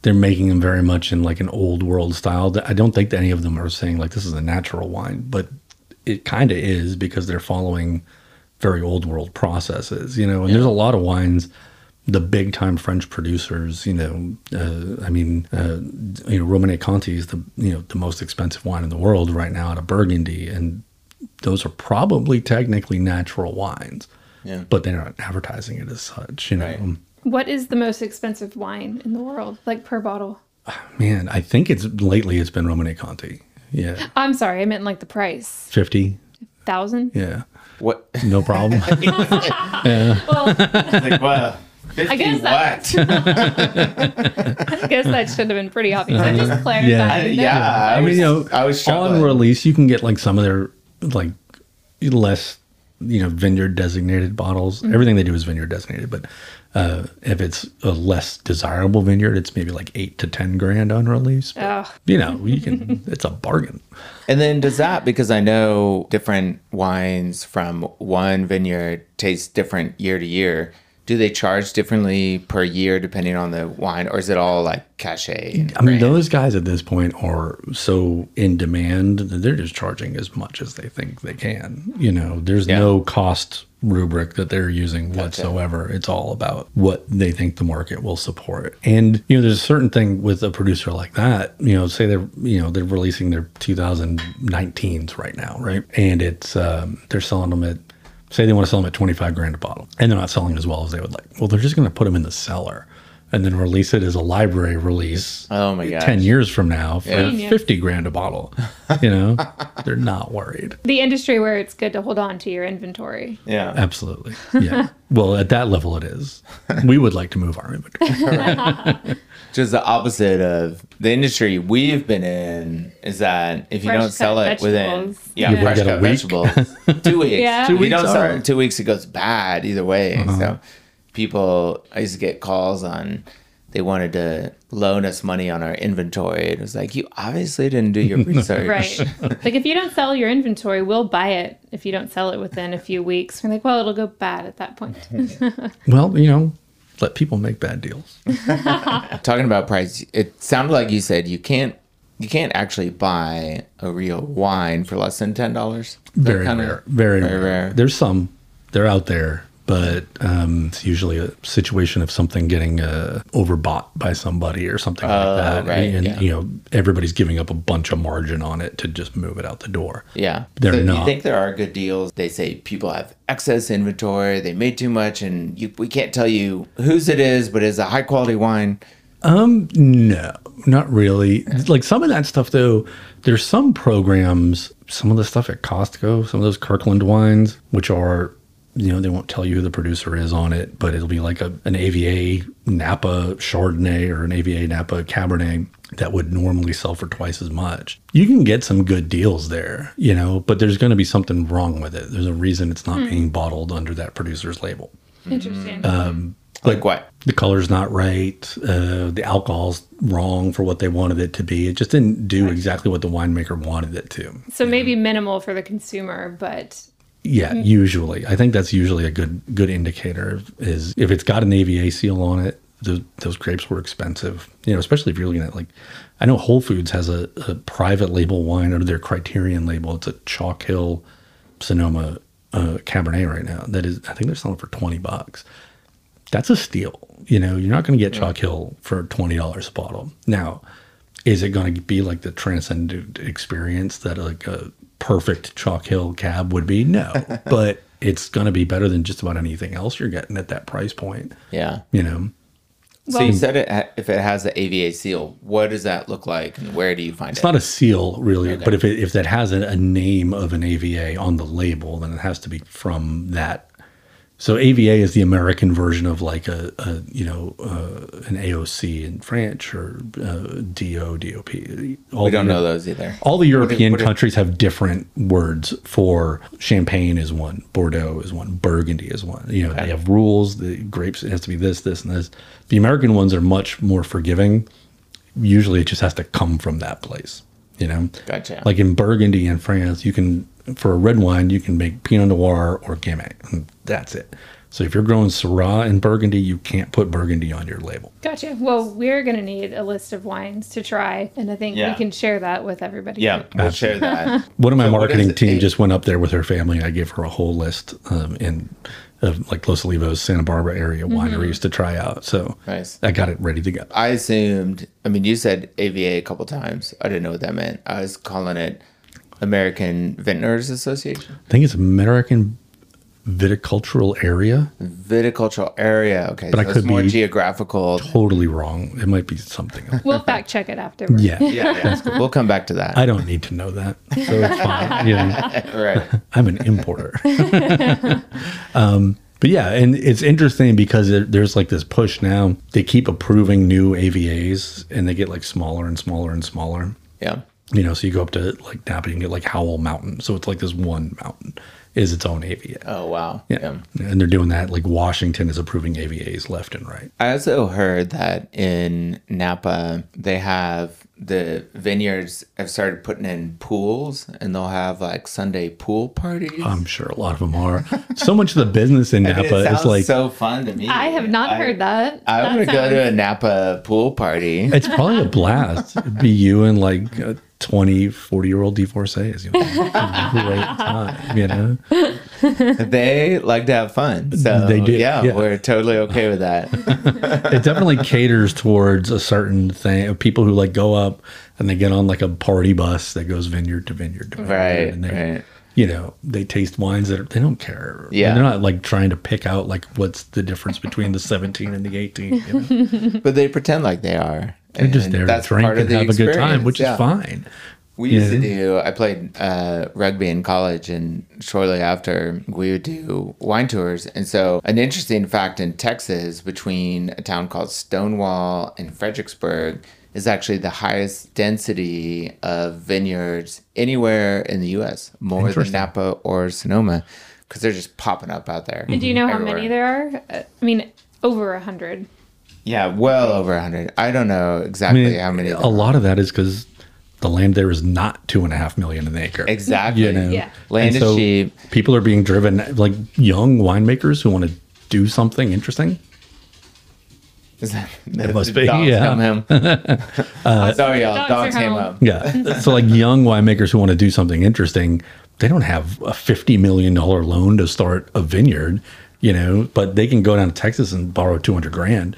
they're making them very much in like an old world style. I don't think that any of them are saying like this is a natural wine, but it kind of is because they're following very old world processes, you know. And there's a lot of wines the big time French producers, you know, uh, I mean, uh, you know, Romanée Conti is the you know the most expensive wine in the world right now out of Burgundy, and those are probably technically natural wines, Yeah. but they're not advertising it as such. You know, Right. What is the most expensive wine in the world, like per bottle? man, I think it's lately it's been Romanée Conti. Yeah, I'm sorry, I meant like the price. fifty. Thousand? Yeah, What? no problem. Well, like, well, 50 guess that- I guess that should have been pretty obvious. I'm just clarifying. Yeah. I- yeah, I, I mean, you know, I was on release you can get like some of their like less you know vineyard designated bottles everything they do is vineyard designated but Uh, if it's a less desirable vineyard, it's maybe like eight to ten grand on release. But, Ugh. You know, you can. it's a bargain. And then does that because I know different wines from one vineyard taste different year to year. Do they charge differently per year depending on the wine, or is it all like cachet? I mean, those guys at this point are so in demand that they're just charging as much as they think they can. You know, there's Yeah. no cost rubric that they're using whatsoever. It's all about what they think the market will support. And you know, there's a certain thing with a producer like that. You know, say they're you know they're releasing their 2019s right now, right? And it's um, they're selling them at say they want to sell them at 25 grand a bottle and they're not selling as well as they would like. Well they're just going to put them in the cellar and then release it as a library release Oh my gosh. 10 years from now for Genius. 50 grand a bottle you know they're not worried The industry where it's good to hold on to your inventory. Yeah. absolutely yeah well at that level it is we would like to move our inventory Just the opposite of the industry we've been in is that if you Fresh don't sell cut it within yeah, Yeah. fresh cut vegetables, two weeks. Yeah. If Two you weeks, don't sell it two weeks, it goes bad either way. Uh-huh. So people, I used to get calls on. They wanted to loan us money on our inventory. It was like you obviously didn't do your research. Right. like if you don't sell your inventory, we'll buy it if you don't sell it within a few weeks. We're like, well, it'll go bad at that point. well you know let people make bad deals Talking about price, it sounded like you said you can't you can't actually buy a real wine for less than ten dollars. very rare very, very rare. rare. there's some they're out there but um, it's usually a situation of something getting uh, overbought by somebody or something Oh, like that right, and yeah. you know everybody's giving up a bunch of margin on it to just move it out the door Yeah. They're so Do you think there are good deals? They say people have excess inventory, they made too much, and you, we can't tell you whose it is, but it's a high quality wine. Um, no, not really. Like some of that stuff, though, there's some programs, some of the stuff at Costco, some of those Kirkland wines, which are, you know, they won't tell you who the producer is on it, but it'll be like a, an AVA Napa Chardonnay or an AVA Napa Cabernet that would normally sell for twice as much. You can get some good deals there, you know, but there's going to be something wrong with it. There's a reason it's not hmm. being bottled under that producer's label. Hmm. Interesting. Um, like what? the color's not right, uh, the alcohol's wrong for what they wanted it to be. It just didn't do exactly what the winemaker wanted it to. so maybe minimal for the consumer, but Yeah, usually. I think that's usually a good good indicator is if it's got an AVA seal on it, those, those grapes were expensive. You know, especially if you're looking at like I know Whole Foods has a, a private label wine under their Criterion label. It's a Chalk Hill Sonoma uh, Cabernet right now. That is I think they're selling for 20 bucks. That's a steal. You know, you're not going to get Chalk Hill for $20 a bottle. Now, is it going to be like the transcendent experience that like a perfect Chalk Hill cab would be? No, but it's going to be better than just about anything else you're getting at that price point. Yeah. You know, so you said it ha- if it has the AVA seal, what does that look like, and where do you find it's it? It's not a seal really, but if it, if that has a, a name of an AVA on the label, then it has to be from that. So AVA is the American version of like a, a you know uh, an AOC in French or uh, DO DOP. All we don't the- know those either. All the European what are- countries have different words for champagne is one, Bordeaux is one, Burgundy is one. You know, they have rules. The grapes it has to be this, this, and this. The American ones are much more forgiving. Usually, it just has to come from that place. You know, Gotcha. Like in Burgundy in France, you can for a red wine you can make Pinot Noir or Gamay, and that's it. So if you're growing Syrah in Burgundy, you can't put Burgundy on your label. gotcha. Well, we're going to need a list of wines to try, and I think Yeah. we can share that with everybody. yeah, we'll share that. One of my So marketing team just went up there with her family. I gave her a whole list um, in of like Los Olivos, Santa Barbara area wineries to try out. So Nice. I got it ready to go. I assumed. I mean, you said AVA a couple times. I didn't know what that meant. I was calling it American Vintners Association, I think it's American viticultural area. viticultural area. Okay, But I so it's could more be- geographical. Totally wrong. It might be something. else. We'll fact check it afterwards. yeah. Yeah, yeah. we'll come back to that. I don't need to know that. So it's fine. You know, right. I'm an importer. um, but yeah, and it's interesting because it, there's like this push now. They keep approving new AVAs and they get like smaller and smaller and smaller. Yeah. You know, so you go up to like Napa, you can get like Howell Mountain. So it's like this one mountain. is its own AVA. Oh wow. Yeah. And they're doing that like Washington is approving AVAs left and right. I also heard that in Napa they have the vineyards have started putting in pools and they'll have like Sunday pool parties. I'm sure a lot of them are. So much of the business in Napa it sounds is like so fun to me. I have not I- heard that. I That want to go to a Napa pool party. it's probably a blast. It'd be you and like a 20, 40 year old divorcees. You know, great time, you know? they like to have fun. So They do, Yeah, yeah. we're totally okay with that. It definitely caters towards a certain thing of people who like go up and they get on like a party bus that goes vineyard to vineyard to vineyard. right. and they, Right. you know, they taste wines that are, they don't care. Yeah. They're not like trying to pick out like what's the difference between the 17 and the 18. You know? But they pretend like they are. They're just And there to drink and the have a good time, which yeah. is fine. We used to do. I played uh, rugby in college, and shortly after, we would do wine tours. And so, an interesting fact in Texas, between a town called Stonewall and Fredericksburg, is actually the highest density of vineyards anywhere in the U.S. More than Napa or Sonoma, because they're just popping up out there. And do you know how many there are? Uh, I mean, over a hundred. Yeah, well over hundred. I don't know I exactly mean, how many. a lot of that is because the land there is not two and a half million an acre. Exactly. You know? Yeah. Land And is cheap. People are being driven like young winemakers who want to do something interesting. Is that, it must be, yeah. Uh, sorry, y'all. Dogs Dogs, are came home. up. Yeah. so like young winemakers who want to do something interesting, they don't have a fifty million dollar loan to start a vineyard, you know, but they can go down to Texas and borrow two hundred grand,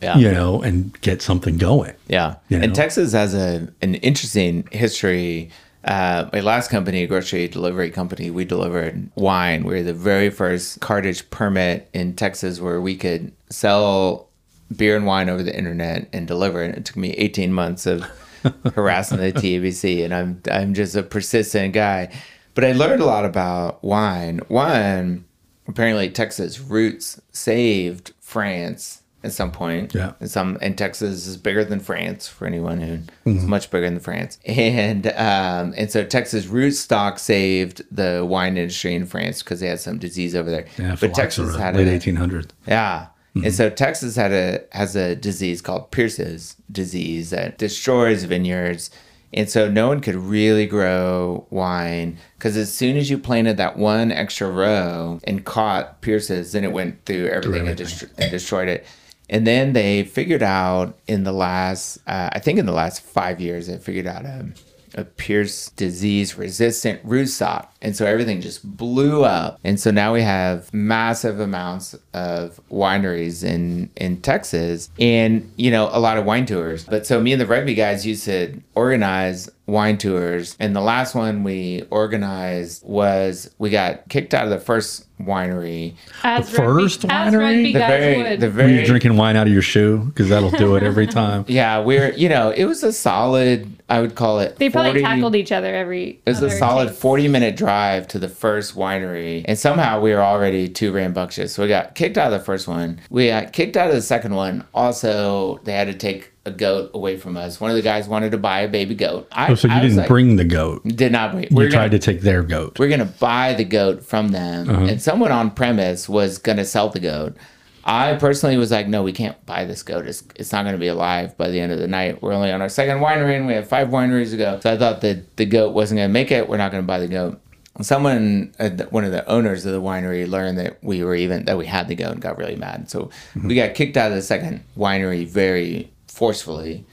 Yeah. you know, and get something going. Yeah. You And? Texas has a an interesting history. Uh, my last company, a grocery delivery company, we delivered wine. We were the very first cartage permit in Texas where we could sell beer and wine over the internet and deliver it. It took me 18 months of harassing the TABC, and I'm I'm just a persistent guy. But I learned a lot about wine. One, apparently Texas roots saved France at some point. Yeah. And some and Texas is bigger than France for anyone who is much bigger than France. And um and so Texas root stock saved the wine industry in France because they had some disease over there. Yeah, but Texas had late a, eighteen hundreds. yeah. And so Texas had a has a disease called Pierce's disease that destroys vineyards. And so no one could really grow wine because as soon as you planted that one extra row and caught Pierce's, then it went through everything and, everything. destro- and destroyed it. And then they figured out in the last, uh, I think in the last five years, they figured out a, a Pierce disease resistant rootstock. And so everything just blew up. And so now we have massive amounts of wineries in, in Texas and, you know, a lot of wine tours. But so me and the rugby guys used to organize wine tours. And the last one we organized was we got kicked out of the first winery. As The first as winery? rugby The very, would. the Were very you drinking wine out of your shoe? Because that'll do it every time. Yeah, we're you know it was a solid. I would call it. they probably 40 tackled each other every. It was a solid taste. forty minute drive to the first winery, and somehow we were already too rambunctious. So we got kicked out of the first one. We got kicked out of the second one. Also, they had to take a goat away from us. One of the guys wanted to buy a baby goat. I, Oh, so you I didn't like- bring the goat. Did not bring. You We're tried gonna, to take their goat. we're gonna buy the goat from them, Uh-huh. and someone on premise was gonna sell the goat. I personally was like, no, we can't buy this goat. It's, it's not going to be alive by the end of the night. We're only on our second winery and we have five wineries to go. So I thought that the goat wasn't going to make it. We're not going to buy the goat. Someone, uh, one of the owners of the winery, learned that we were even that we had the goat and got really mad. So we got kicked out of the second winery very forcefully.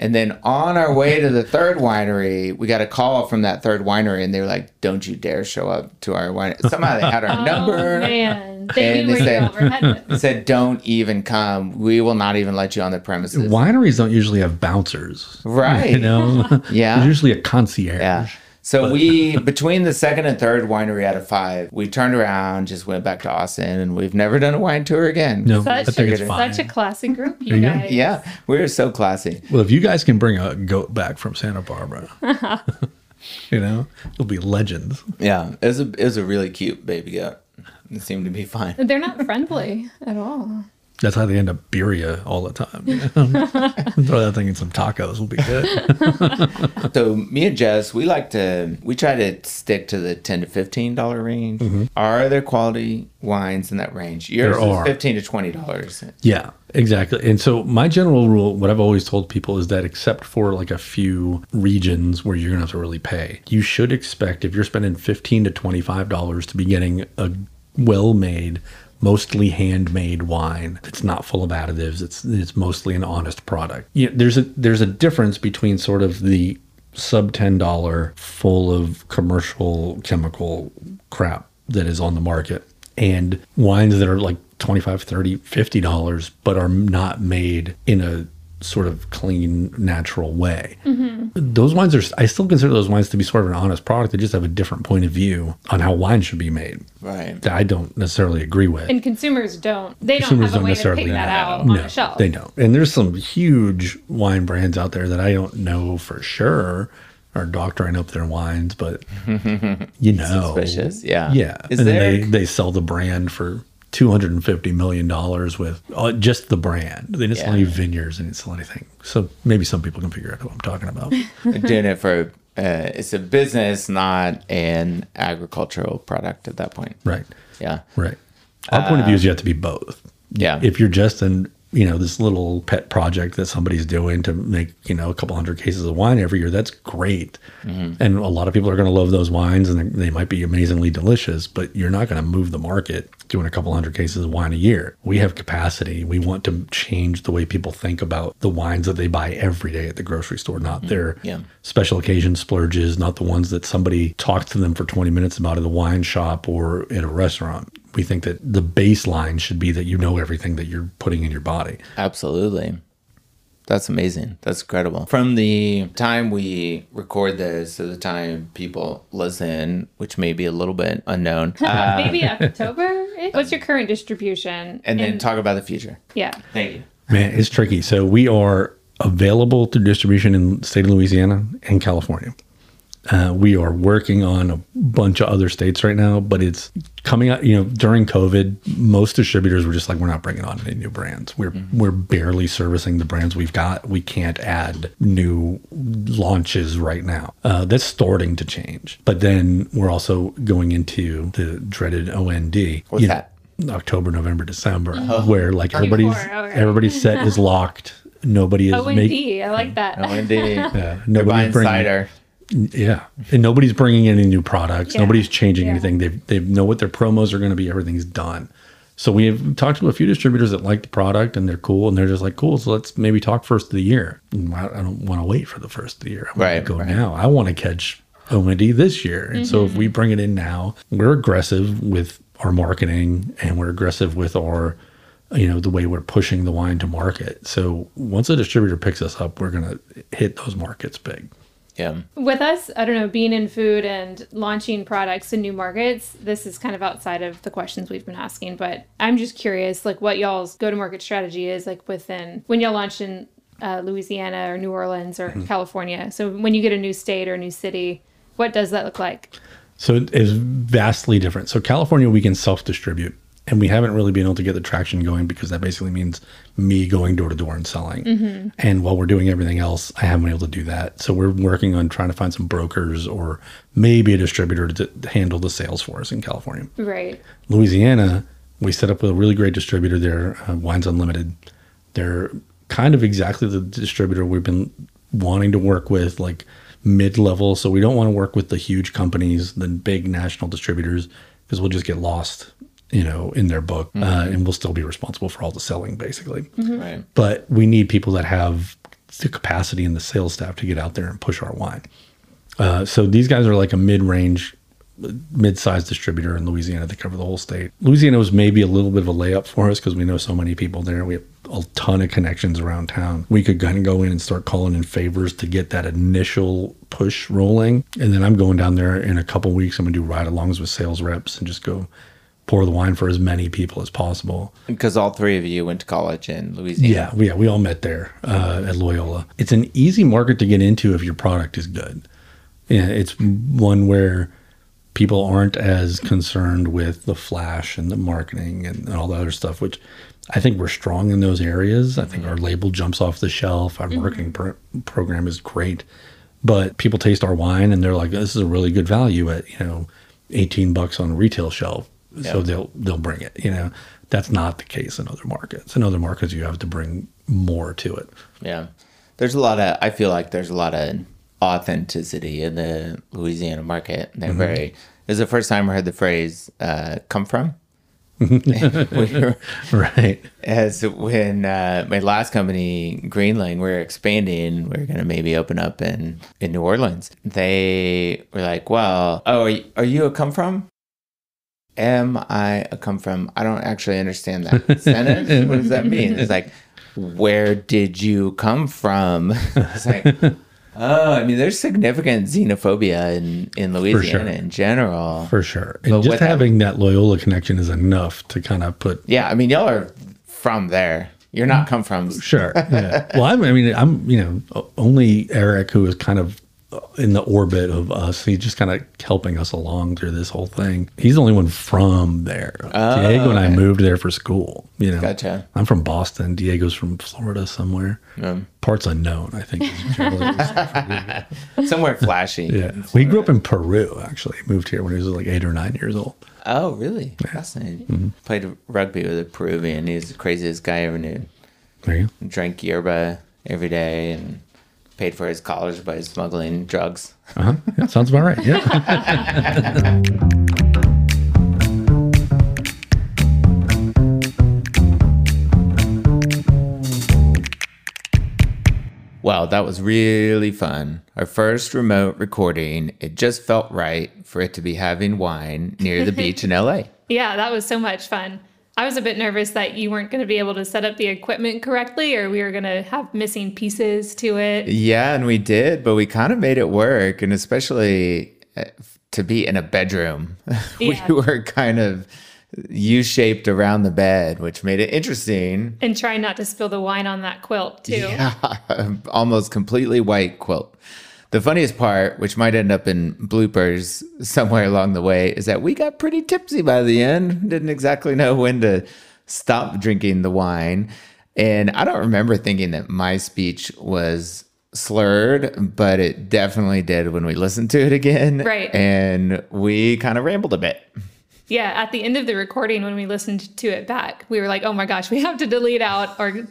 And then on our way to the third winery, we got a call from that third winery, and they were like, "Don't you dare show up to our winery." Somehow they had our Oh, number. man. They And they where said- you were headed. They said, "Don't even come. We will not even let you on the premises." Wineries don't usually have bouncers. Right. You know? Yeah. There's usually a concierge. Yeah. So we between the second and third winery out of five, we turned around, just went back to Austin, and we've never done a wine tour again. No, Such, I think it's fine. such a classic group, you There you guys. Yeah, we're so classy. Well, if you guys can bring a goat back from Santa Barbara, you know, it'll be legends. Yeah, it was a it was a really cute baby goat. It seemed to be fine. They're not friendly at all. That's how they end up birria all the time. you know? Throw that thing in some tacos will be good. So me and Jess, we like to we try to stick to the ten to fifteen dollar range. Are there quality wines in that range? Yours Mm-hmm. There are. fifteen to twenty dollars. Yeah, exactly. And so my general rule, what I've always told people is that except for like a few regions where you're gonna have to really pay, you should expect if you're spending fifteen to twenty five dollars to be getting a well made, mostly handmade wine that's not full of additives. It's it's mostly an honest product. Yeah, there's a there's a difference between sort of the sub ten dollar full of commercial chemical crap that is on the market and wines that are like 25 30 50 dollars but are not made in a sort of clean natural way mm-hmm. those wines are i still consider those wines to be sort of an honest product they just have a different point of view on how wine should be made Right. that i don't necessarily agree with And consumers don't. They don't have a don't way to necessarily pick that out on a shelf. they don't. And there's some huge wine brands out there that I don't know for sure are doctoring up their wines, but you know, Suspicious. Yeah. yeah. Is and then there they they sell the brand for two hundred and fifty million dollars with uh, just the brand. They didn't sell Yeah. any vineyards, they didn't sell anything. So maybe some people can figure out who I'm talking about. doing it for uh, it's a business, not an agricultural product at that point. right, Yeah. right. Our point of view is you have to be both. Yeah. if you're just in you know this little pet project that somebody's doing to make you know a couple hundred cases of wine every year that's great. Mm-hmm. And a lot of people are going to love those wines and they might be amazingly delicious but you're not going to move the market doing a couple hundred cases of wine a year. We have capacity. We want to change the way people think about the wines that they buy every day at the grocery store not mm-hmm. their Yeah. special occasion splurges not the ones that somebody talked to them for 20 minutes about at a wine shop or in a restaurant we think that the baseline should be that you know everything that you're putting in your body. Absolutely. That's amazing. That's incredible. From the time we record this to the time people listen, which may be a little bit unknown, uh, Maybe October. What's your current distribution? and then talk about the future. yeah. Thank you. Man, it's tricky. So we are available through distribution in the state of Louisiana and California. Uh, we are working on a bunch of other states right now, but it's coming out. You know, during COVID, most distributors were just like, "We're not bringing on any new brands. We're we're barely servicing the brands we've got. We can't add new launches right now." Uh, that's starting to change, but then we're also going into the dreaded OND. What's you know, that? October, November, December, where like everybody's okay. everybody's set is locked. Nobody is O and making D. I like that. OND. indeed. yeah, nobody's bringing cider. Yeah, and nobody's bringing any new products. Yeah. Nobody's changing Yeah. anything. They they know what their promos are going to be. Everything's done. So we have talked to a few distributors that like the product and they're cool and they're just like cool. So let's maybe talk first of the year. I, I don't want to wait for the first of the year. I want Right, to go right. now. I want to catch OND this year. And so if we mm-hmm. bring it in now, we're aggressive with our marketing and we're aggressive with our you know the way we're pushing the wine to market. So once a distributor picks us up, we're gonna hit those markets big. Yeah. With us, I don't know, being in food and launching products in new markets, this is kind of outside of the questions we've been asking, but I'm just curious, like what y'all's go to market strategy is like within when y'all launched in uh, Louisiana or New Orleans or California. So when you get a new state or a new city, what does that look like? So it is vastly different. So California, we can self distribute, and we haven't really been able to get the traction going because that basically means me going door to door and selling. And while we're doing everything else, I haven't been able to do that. So we're working on trying to find some brokers or maybe a distributor to handle the sales for us in California. Right. Louisiana, we set up with a really great distributor there, uh, Wines Unlimited. They're kind of exactly the distributor we've been wanting to work with, like mid level. So we don't want to work with the huge companies, the big national distributors, because we'll just get lost, you know, in their book, uh, and we'll still be responsible for all the selling, basically. Right. But we need people that have the capacity and the sales staff to get out there and push our wine. Uh, so these guys are like a mid-range, mid-sized distributor in Louisiana. that cover the whole state. Louisiana was maybe a little bit of a layup for us because we know so many people there. We have a ton of connections around town. We could kind of go in and start calling in favors to get that initial push rolling. And then I'm going down there in a couple weeks. I'm gonna do ride-alongs with sales reps and just go pour the wine for as many people as possible. Because all three of you went to college in Louisiana. Yeah, we, yeah, we all met there uh, at Loyola. It's an easy market to get into if your product is good. Yeah, it's one where people aren't as concerned with the flash and the marketing and, and all the other stuff, which I think we're strong in those areas. I think our label jumps off the shelf. Our marketing pro- program is great, but people taste our wine and they're like, "This is a really good value at you know, eighteen bucks on a retail shelf." So they'll they'll bring it. You know, that's not the case in other markets. In other markets, you have to bring more to it. Yeah. There's a lot of, I feel like there's a lot of authenticity in the Louisiana market. They're very, it was the first time I heard the phrase uh, come from. we Right. as when uh, my last company, Greenling, we are expanding. we are going to maybe open up in, in New Orleans. They were like, well, oh, are you, are you a come from? Am I come from? I don't actually understand that sentence. what does that mean? It's like, where did you come from? it's like, oh, I mean, there's significant xenophobia in, in Louisiana sure. in general. For sure. And But just what that- having that Loyola connection is enough to kind of put yeah, I mean, y'all are from there. You're not come from. Sure. Yeah. well, I'm, I mean, I'm, you know, only Eric who is kind of in the orbit of us. He's just kind of helping us along through this whole thing. He's the only one from there. Diego and I moved there for school. You know, Gotcha. I'm from Boston. Diego's from Florida somewhere. Um, Parts unknown, I think. somewhere flashy. yeah. We grew up in Peru, actually. Moved here when he was like eight or nine years old. Oh, really? Fascinating. Played rugby with a Peruvian. He was the craziest guy I ever knew. There you go. Drank yerba every day and paid for his college by smuggling drugs. Uh-huh. Yeah, sounds about right. Yeah. Wow, that was really fun. Our first remote recording. It just felt right for it to be having wine near the beach in LA. Yeah, that was so much fun. I was a bit nervous that you weren't going to be able to set up the equipment correctly or we were going to have missing pieces to it. Yeah, and we did, but we kind of made it work. And especially uh, to be in a bedroom, Yeah. we were kind of U shaped around the bed, which made it interesting. And trying not to spill the wine on that quilt, too. Yeah, almost completely white quilt. The funniest part, which might end up in bloopers somewhere along the way, is that we got pretty tipsy by the end. Didn't exactly know when to stop drinking the wine. And I don't remember thinking that my speech was slurred, but it definitely did when we listened to it again. Right. And we kind of rambled a bit. Yeah, at the end of the recording, when we listened to it back, we were like, oh my gosh, we have to delete out or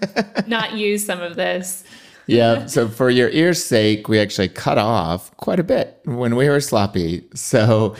not use some of this. Yeah. So for your ear's sake, we actually cut off quite a bit when we were sloppy. So,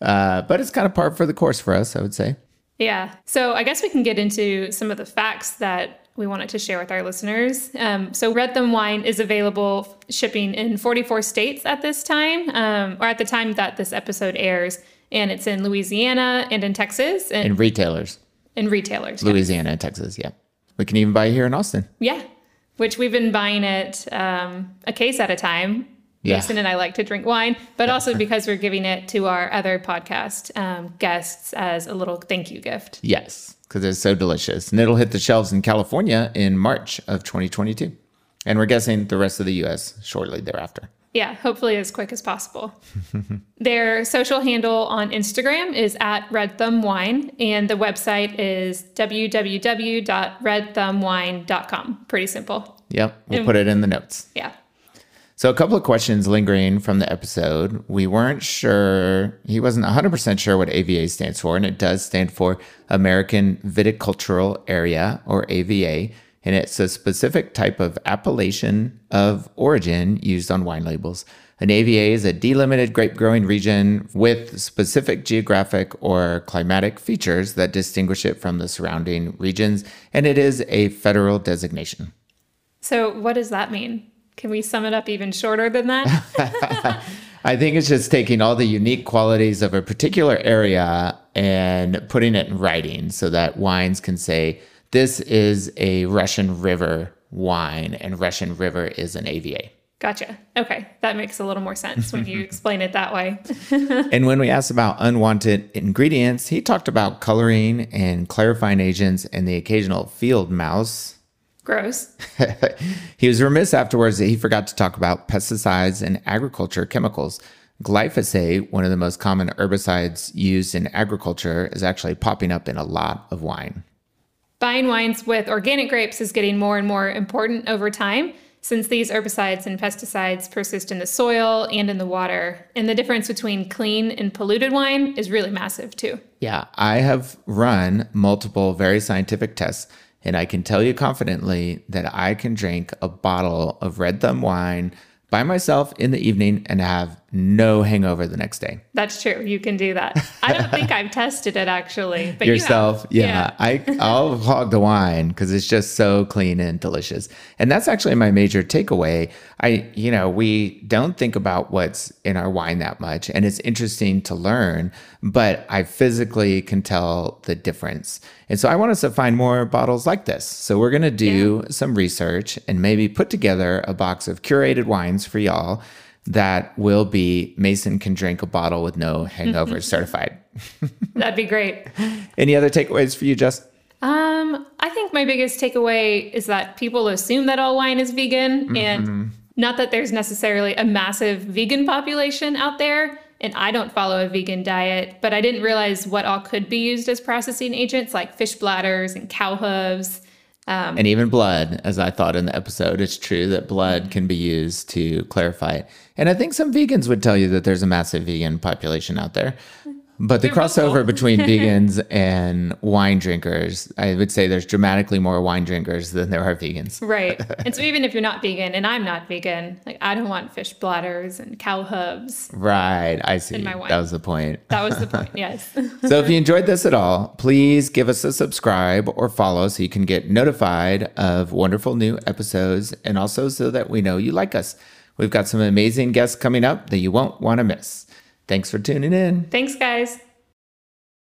uh, but it's kind of par for the course for us, I would say. Yeah. So I guess we can get into some of the facts that we wanted to share with our listeners. Um, so Red Thumb Wine is available shipping in 44 states at this time, um, or at the time that this episode airs. And it's in Louisiana and in Texas and And retailers, in retailers. Louisiana and Texas. Yeah. We can even buy it here in Austin. Yeah. Which we've been buying it um, a case at a time. Yeah. Mason and I like to drink wine, but also because we're giving it to our other podcast um, guests as a little thank you gift. Yes, because it's so delicious. And it'll hit the shelves in California in March of 2022. And we're guessing the rest of the US shortly thereafter. Yeah, hopefully as quick as possible. Their social handle on Instagram is at Red Thumb Wine, and the website is www.redthumbwine.com. Pretty simple. Yep. We'll put it in the notes. Yeah. So, a couple of questions lingering from the episode. We weren't sure, he wasn't 100% sure what AVA stands for, and it does stand for American Viticultural Area, or AVA, and it's a specific type of appellation of origin used on wine labels. An AVA is a delimited grape growing region with specific geographic or climatic features that distinguish it from the surrounding regions, and it is a federal designation. So, what does that mean? Can we sum it up even shorter than that? I think it's just taking all the unique qualities of a particular area and putting it in writing so that wines can say, this is a Russian River wine, and Russian River is an AVA. gotcha. Okay. That makes a little more sense when you explain it that way. And when we asked about unwanted ingredients, he talked about coloring and clarifying agents and the occasional field mouse. Gross. he was remiss afterwards that he forgot to talk about pesticides and agriculture chemicals. glyphosate, one of the most common herbicides used in agriculture, is actually popping up in a lot of wine. Buying wines with organic grapes is getting more and more important over time since these herbicides and pesticides persist in the soil and in the water. And the difference between clean and polluted wine is really massive too. Yeah, I have run multiple very scientific tests, and I can tell you confidently that I can drink a bottle of Red Thumb wine by myself in the evening and have no hangover the next day. That's true. You can do that. I don't think I've tested it actually, but yourself, you yeah. yeah. I I'll hog the wine because it's just so clean and delicious. And that's actually my major takeaway. I you know we don't think about what's in our wine that much, and it's interesting to learn. But I physically can tell the difference, and so I want us to find more bottles like this. So we're gonna do yeah. some research and maybe put together a box of curated wines for y'all that will be Mason can drink a bottle with no hangover certified. That'd be great. Any other takeaways for you, Jess? Um, I think my biggest takeaway is that people assume that all wine is vegan, mm-hmm. and not that there's necessarily a massive vegan population out there. And I don't follow a vegan diet, but I didn't realize what all could be used as processing agents, like fish bladders and cow hooves um, and even blood, as I thought in the episode, it's true that blood can be used to clarify it. And I think some vegans would tell you that there's a massive vegan population out there. But the crossover between vegans and wine drinkers, I would say there's dramatically more wine drinkers than there are vegans. Right. And so even if you're not vegan, and I'm not vegan, like I don't want fish bladders and cow hooves. Right. I see. In my wine. That was the point. That was the point. Yes. so if you enjoyed this at all, please give us a subscribe or follow so you can get notified of wonderful new episodes and also so that we know you like us. We've got some amazing guests coming up that you won't want to miss. Thanks for tuning in. Thanks, guys.